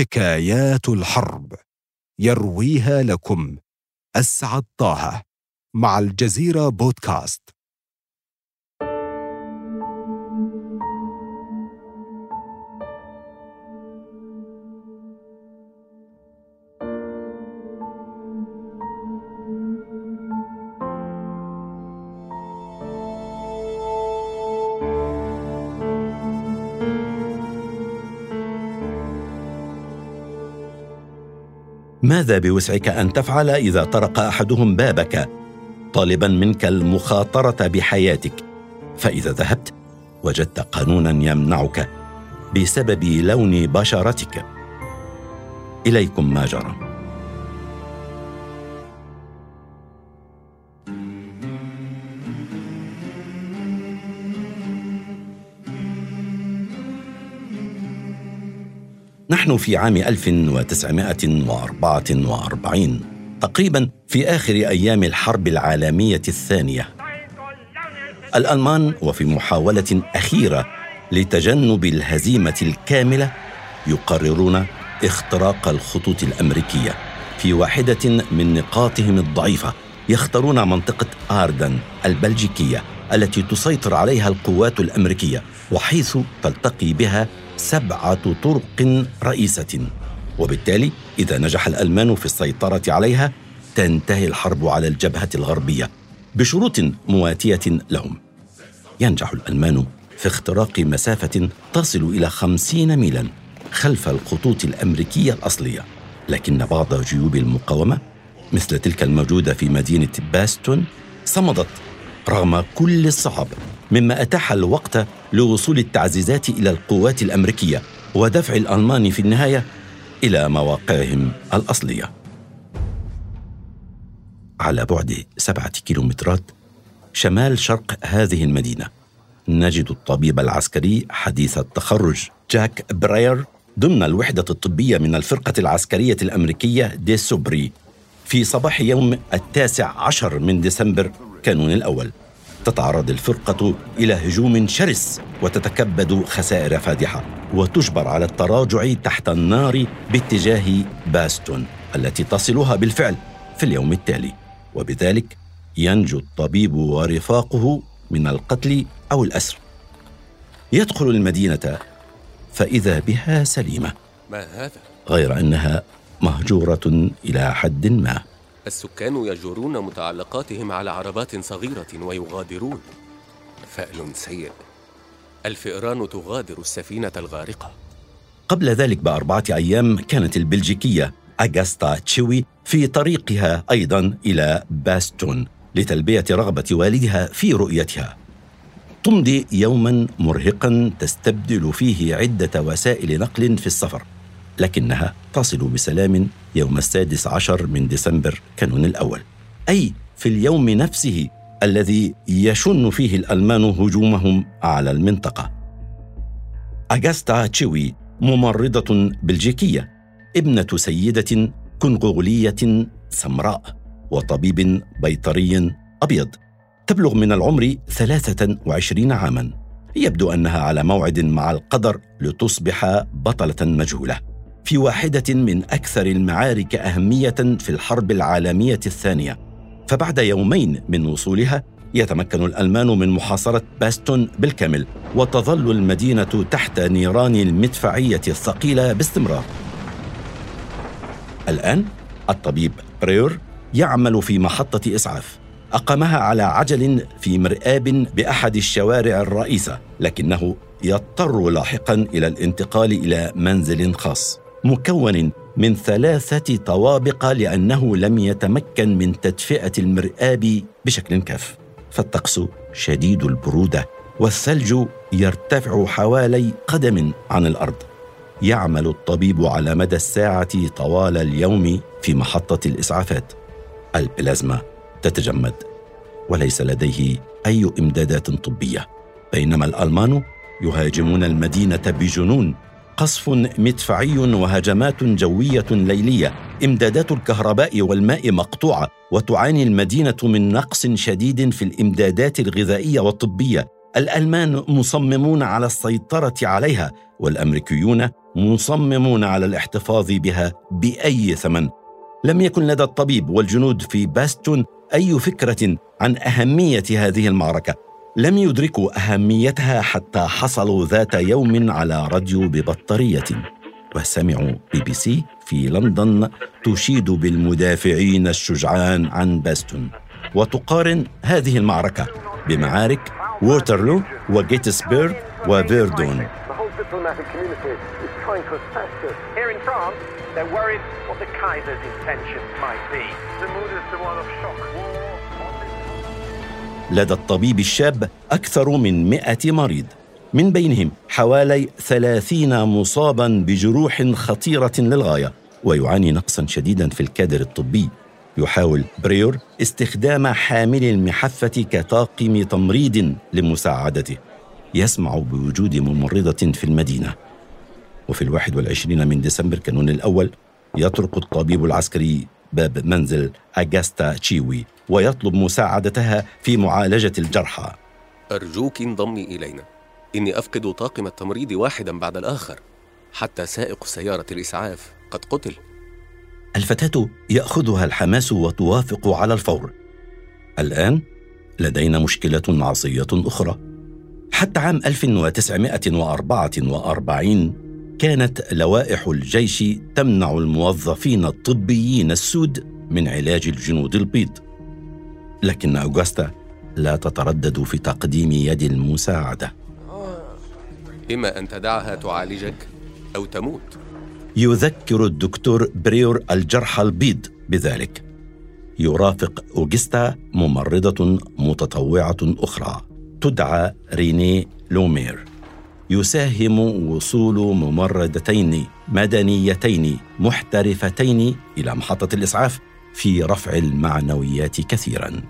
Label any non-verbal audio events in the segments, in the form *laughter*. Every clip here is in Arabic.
حكايات الحرب. يرويها لكم. أسعد طه مع الجزيرة بودكاست. ماذا بوسعك أن تفعل إذا طرق أحدهم بابك؟ طالبا منك المخاطرة بحياتك. فإذا ذهبت وجدت قانونا يمنعك بسبب لون بشرتك. إليكم ما جرى نحن في عام 1944 تقريبا في آخر أيام الحرب العالمية الثانية. الألمان وفي محاولة أخيرة لتجنب الهزيمة الكاملة يقررون اختراق الخطوط الأمريكية. في واحدة من نقاطهم الضعيفة يختارون منطقة آردن البلجيكية التي تسيطر عليها القوات الأمريكية وحيث تلتقي بها سبعة طرق رئيسة. وبالتالي إذا نجح الألمان في السيطرة عليها تنتهي الحرب على الجبهة الغربية بشروط مواتية لهم. ينجح الألمان في اختراق مسافة تصل إلى خمسين ميلا خلف الخطوط الأمريكية الأصلية. لكن بعض جيوب المقاومة مثل تلك الموجودة في مدينة باستون صمدت رغم كل الصعاب. مما أتاح الوقت لوصول التعزيزات إلى القوات الأمريكية ودفع الألمان في النهاية إلى مواقعهم الأصلية. على بعد سبعة كيلومترات شمال شرق هذه المدينة نجد الطبيب العسكري حديث التخرج جاك براير ضمن الوحدة الطبية من الفرقة العسكرية الأمريكية دي سوبري في صباح يوم التاسع عشر من ديسمبر كانون الأول. تتعرض الفرقة إلى هجوم شرس وتتكبد خسائر فادحة وتجبر على التراجع تحت النار باتجاه باستون التي تصلها بالفعل في اليوم التالي. وبذلك ينجو الطبيب ورفاقه من القتل أو الأسر. يدخل المدينة فإذا بها سليمة. ما هذا؟ غير أنها مهجورة إلى حد ما. السكان يجرون متعلقاتهم على عربات صغيرة ويغادرون. فأل سيء الفئران تغادر السفينة الغارقة. قبل ذلك بأربعة أيام كانت البلجيكية أغاستا تشيوي في طريقها أيضا إلى باستون لتلبية رغبة والدها في رؤيتها. تمضي يوما مرهقا تستبدل فيه عدة وسائل نقل في السفر. لكنها تصل بسلام يوم السادس عشر من ديسمبر كانون الأول. أي في اليوم نفسه الذي يشن فيه الألمان هجومهم على المنطقة. أغاستا تشيوي ممرضة بلجيكية ابنة سيدة كونغولية سمراء وطبيب بيطري أبيض تبلغ من العمر 23 عاما. يبدو أنها على موعد مع القدر لتصبح بطلة مجهولة. في واحدة من أكثر المعارك أهمية في الحرب العالمية الثانية. فبعد يومين من وصولها يتمكن الألمان من محاصرة باستون بالكامل وتظل المدينة تحت نيران المدفعية الثقيلة باستمرار. الآن الطبيب بريور يعمل في محطة إسعاف. أقامها على عجل في مرآب بأحد الشوارع الرئيسة لكنه يضطر لاحقا إلى الانتقال إلى منزل خاص. مكون من ثلاثة طوابق لأنه لم يتمكن من تدفئة المرآب بشكل كاف. فالطقس شديد البرودة والثلج يرتفع حوالي قدم عن الأرض. يعمل الطبيب على مدى الساعة طوال اليوم في محطة الإسعافات. البلازما تتجمد وليس لديه أي إمدادات طبية. بينما الألمان يهاجمون المدينة بجنون قصف مدفعي وهجمات جوية ليلية. إمدادات الكهرباء والماء مقطوعة وتعاني المدينة من نقص شديد في الإمدادات الغذائية والطبية. الألمان مصممون على السيطرة عليها والأمريكيون مصممون على الاحتفاظ بها بأي ثمن. لم يكن لدى الطبيب والجنود في باستون أي فكرة عن أهمية هذه المعركة. لم يدركوا أهميتها حتى حصلوا ذات يوم على راديو ببطارية وسمعوا بي بي سي في لندن تشيد بالمدافعين الشجعان عن باستون وتقارن هذه المعركة بمعارك ووترلو وجيتسبرغ وفيردون they're worried what the Kaiser's intentions might be. The mood is the one of shock. لدى الطبيب الشاب أكثر من مئة مريض من بينهم حوالي ثلاثين مصابا بجروح خطيرة للغاية ويعاني نقصا شديدا في الكادر الطبي. يحاول بريور استخدام حامل المحفة كطاقم تمريض لمساعدته. يسمع بوجود ممرضة في المدينة. وفي الواحد والعشرين من ديسمبر كانون الأول يطرق الطبيب العسكري باب منزل أغاستا تشيوي ويطلب مساعدتها في معالجة الجرحى. أرجوك انضمي إلينا. إني أفقد طاقم التمريض واحدا بعد الآخر. حتى سائق سيارة الإسعاف قد قتل. الفتاة يأخذها الحماس وتوافق على الفور. الآن لدينا مشكلة عصية أخرى. حتى عام 1944 كانت لوائح الجيش تمنع الموظفين الطبيين السود من علاج الجنود البيض. لكن أوغستا لا تتردد في تقديم يد المساعدة. إما أن تدعها تعالجك أو تموت. يذكر الدكتور بريور الجرحى البيض بذلك. يرافق أوغستا ممرضة متطوعة أخرى تدعى ريني لومير. يساهم وصول ممرضتين مدنيتين محترفتين إلى محطة الإسعاف في رفع المعنويات كثيرا.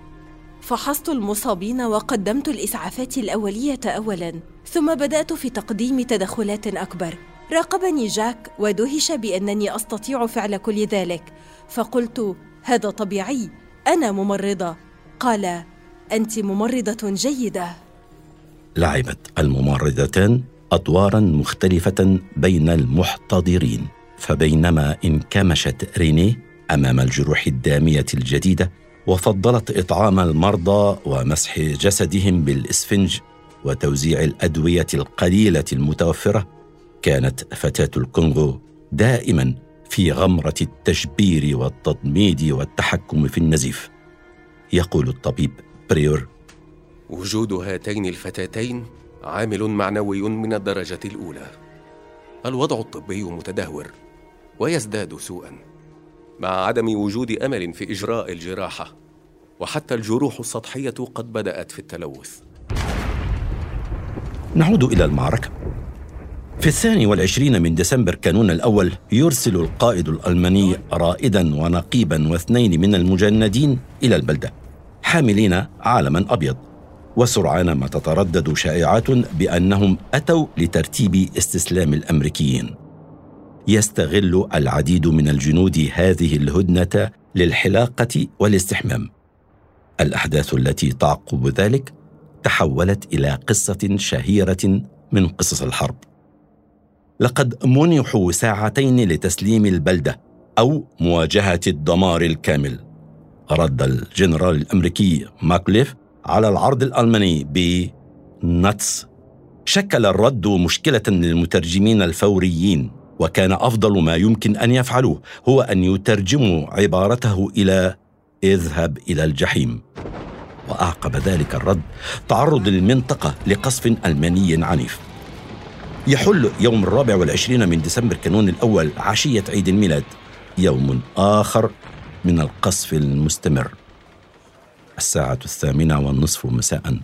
فحصت المصابين وقدمت الإسعافات الأولية اولا ثم بدأت في تقديم تدخلات أكبر. راقبني جاك ودهش بأنني أستطيع فعل كل ذلك فقلت هذا طبيعي أنا ممرضة. قال أنت ممرضة جيدة. لعبت الممرضتان أدوارا مختلفة بين المحتضرين فبينما انكمشت ريني أمام الجروح الدامية الجديدة وفضلت إطعام المرضى ومسح جسدهم بالإسفنج وتوزيع الأدوية القليلة المتوفرة كانت فتاة الكونغو دائما في غمرة التشبير والتضميد والتحكم في النزيف. يقول الطبيب بريور وجود هاتين الفتاتين عامل معنوي من الدرجة الأولى. الوضع الطبي متدهور ويزداد سوءا مع عدم وجود أمل في إجراء الجراحة وحتى الجروح السطحية قد بدأت في التلوث. نعود إلى المعركة. في الثاني والعشرين من ديسمبر كانون الأول يرسل القائد الألماني رائدا ونقيبا واثنين من المجندين إلى البلدة حاملين علما أبيض. وسرعان ما تتردد شائعات بأنهم أتوا لترتيب استسلام الأمريكيين. يستغل العديد من الجنود هذه الهدنة للحلاقة والاستحمام. الأحداث التي تعقب ذلك تحولت إلى قصة شهيرة من قصص الحرب. لقد منحوا ساعتين لتسليم البلدة أو مواجهة الدمار الكامل رد الجنرال الأمريكي ماكليف على العرض الألماني ب nuts شكل الرد مشكلة للمترجمين الفوريين وكان أفضل ما يمكن أن يفعلوه هو أن يترجموا عبارته إلى إذهب إلى الجحيم وأعقب ذلك الرد تعرض المنطقة لقصف ألماني عنيف. يحل يوم الرابع والعشرين من ديسمبر كانون الأول عشية عيد الميلاد يوم آخر من القصف المستمر. الساعة الثامنة والنصف مساء.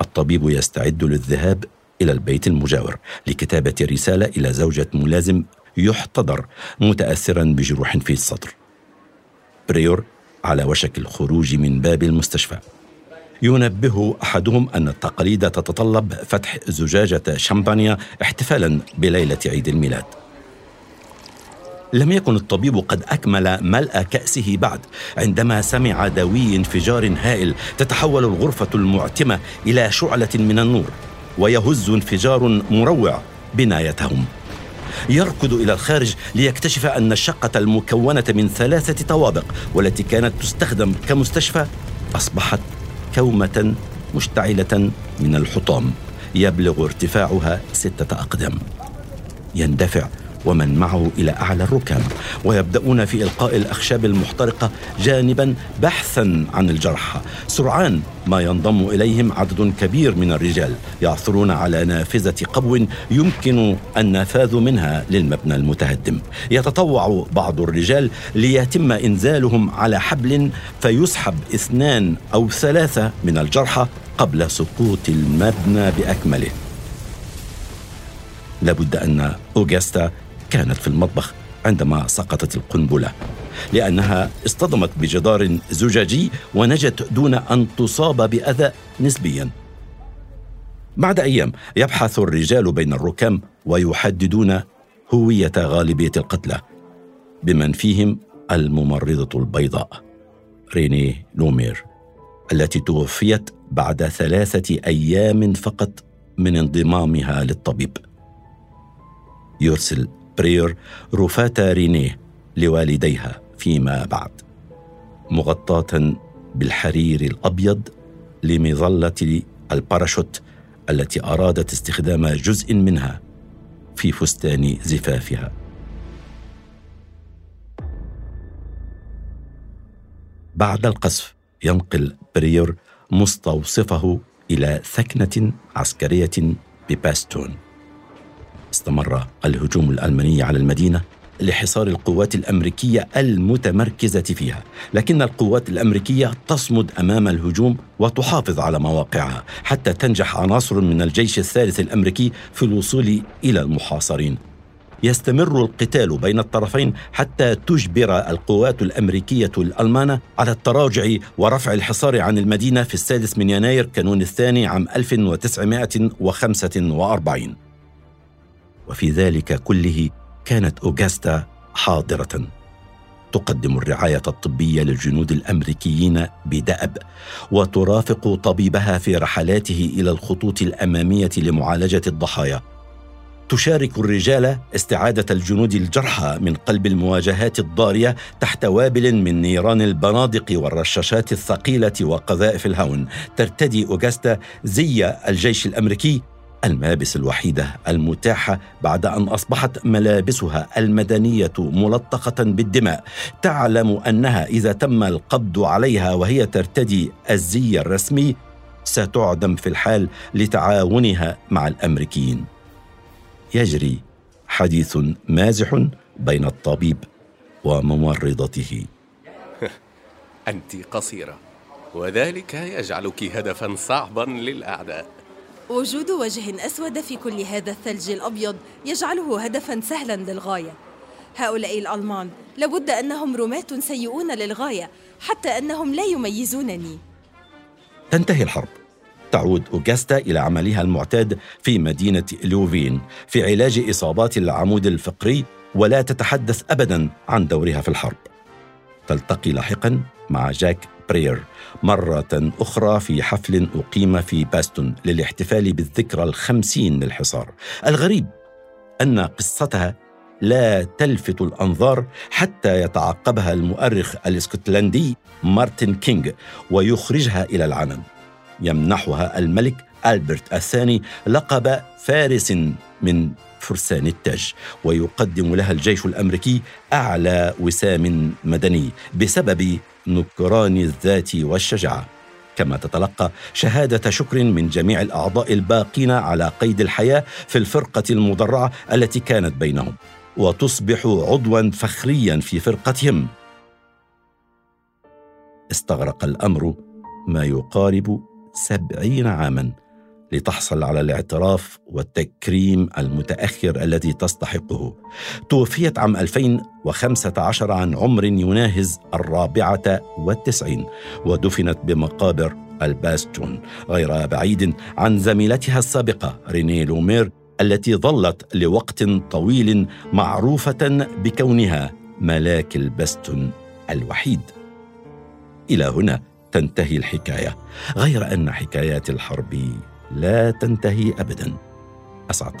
الطبيب يستعد للذهاب إلى البيت المجاور لكتابة رسالة إلى زوجة ملازم يحتضر متأثرا بجروح في الصدر. بريور على وشك الخروج من باب المستشفى. ينبه أحدهم أن التقاليد تتطلب فتح زجاجة شامبانيا احتفالا بليلة عيد الميلاد. لم يكن الطبيب قد أكمل ملء كأسه بعد. عندما سمع دوي انفجار هائل تتحول الغرفة المعتمة إلى شعلة من النور ويهز انفجار مروع بنايتهم. يركض إلى الخارج ليكتشف أن الشقة المكونة من ثلاثة طوابق والتي كانت تستخدم كمستشفى أصبحت كومة مشتعلة من الحطام. يبلغ ارتفاعها ستة أقدام يندفع ومن معه إلى أعلى الركام ويبدأون في إلقاء الأخشاب المحترقة جانبا بحثا عن الجرحى سرعان ما ينضم إليهم عدد كبير من الرجال يعثرون على نافذة قبو يمكن النفاذ منها للمبنى المتهدم. يتطوع بعض الرجال ليتم إنزالهم على حبل فيسحب اثنان أو ثلاثة من الجرحى قبل سقوط المبنى بأكمله. لابد أن أوغستا كانت في المطبخ عندما سقطت القنبلة لأنها اصطدمت بجدار زجاجي ونجت دون أن تصاب بأذى نسبيا. بعد أيام يبحث الرجال بين الركام ويحددون هوية غالبية القتلى بمن فيهم الممرضة البيضاء ريني لومير التي توفيت بعد ثلاثة أيام فقط من انضمامها للطبيب. يرسل برير رفاة رينيه لوالديها فيما بعد مغطاة بالحرير الأبيض لمظلة الباراشوت التي أرادت استخدام جزء منها في فستان زفافها. بعد القصف ينقل برير مستوصفه إلى ثكنة عسكرية بباستون. استمر الهجوم الألماني على المدينة لحصار القوات الأمريكية المتمركزة فيها، لكن القوات الأمريكية تصمد أمام الهجوم وتحافظ على مواقعها حتى تنجح عناصر من الجيش الثالث الأمريكي في الوصول إلى المحاصرين. يستمر القتال بين الطرفين حتى تجبر القوات الأمريكية الالمانه على التراجع ورفع الحصار عن المدينة في السادس من يناير كانون الثاني عام 1945 وفي ذلك كله كانت أوغستا حاضرة. تقدم الرعاية الطبية للجنود الأمريكيين بدأب وترافق طبيبها في رحلاته إلى الخطوط الأمامية لمعالجة الضحايا. تشارك الرجال استعادة الجنود الجرحى من قلب المواجهات الضارية تحت وابل من نيران البنادق والرشاشات الثقيلة وقذائف الهون ترتدي أوغستا زي الجيش الأمريكي الملابس الوحيدة المتاحة بعد أن أصبحت ملابسها المدنية ملطخه بالدماء. تعلم أنها إذا تم القبض عليها وهي ترتدي الزي الرسمي ستعدم في الحال لتعاونها مع الأمريكيين. يجري حديث مازح بين الطبيب وممرضته. *laughs* أنت قصيرة وذلك يجعلك هدفا صعبا للأعداء. وجود وجه أسود في كل هذا الثلج الأبيض يجعله هدفا سهلا للغاية. هؤلاء الألمان لابد أنهم رماة سيئون للغاية حتى أنهم لا يميزونني. تنتهي الحرب. تعود أوغستا إلى عملها المعتاد في مدينة لوفين في علاج إصابات العمود الفقري ولا تتحدث أبدا عن دورها في الحرب. تلتقي لاحقا مع جاك برير مرة أخرى في حفل أقيم في باستون للاحتفال بالذكرى الخمسين للحصار. الغريب أن قصتها لا تلفت الأنظار حتى يتعقبها المؤرخ الإسكتلندي مارتن كينغ ويخرجها إلى العلن يمنحها الملك ألبرت الثاني لقب فارس من فرسان التاج ويقدم لها الجيش الأمريكي أعلى وسام مدني بسبب نكران الذات والشجاعة. كما تتلقى شهادة شكر من جميع الأعضاء الباقين على قيد الحياة في الفرقة المدرعة التي كانت بينهم وتصبح عضوا فخريا في فرقتهم. استغرق الأمر ما يقارب سبعين عاما. لتحصل على الاعتراف والتكريم المتأخر الذي تستحقه. توفيت عام 2015 عن عمر يناهز الرابعة والتسعين ودفنت بمقابر الباستون. غير بعيد عن زميلتها السابقة ريني لومير التي ظلت لوقت طويل معروفة بكونها ملاك الباستون الوحيد. إلى هنا تنتهي الحكاية. غير أن حكايات الحرب لا تنتهي ابدا. أسعد.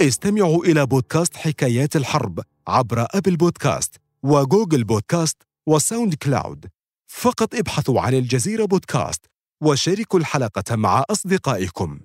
استمعوا إلى بودكاست حكايات الحرب عبر أبل بودكاست وجوجل بودكاست وساوند كلاود. فقط ابحثوا عن الجزيرة بودكاست وشاركوا الحلقة مع أصدقائكم.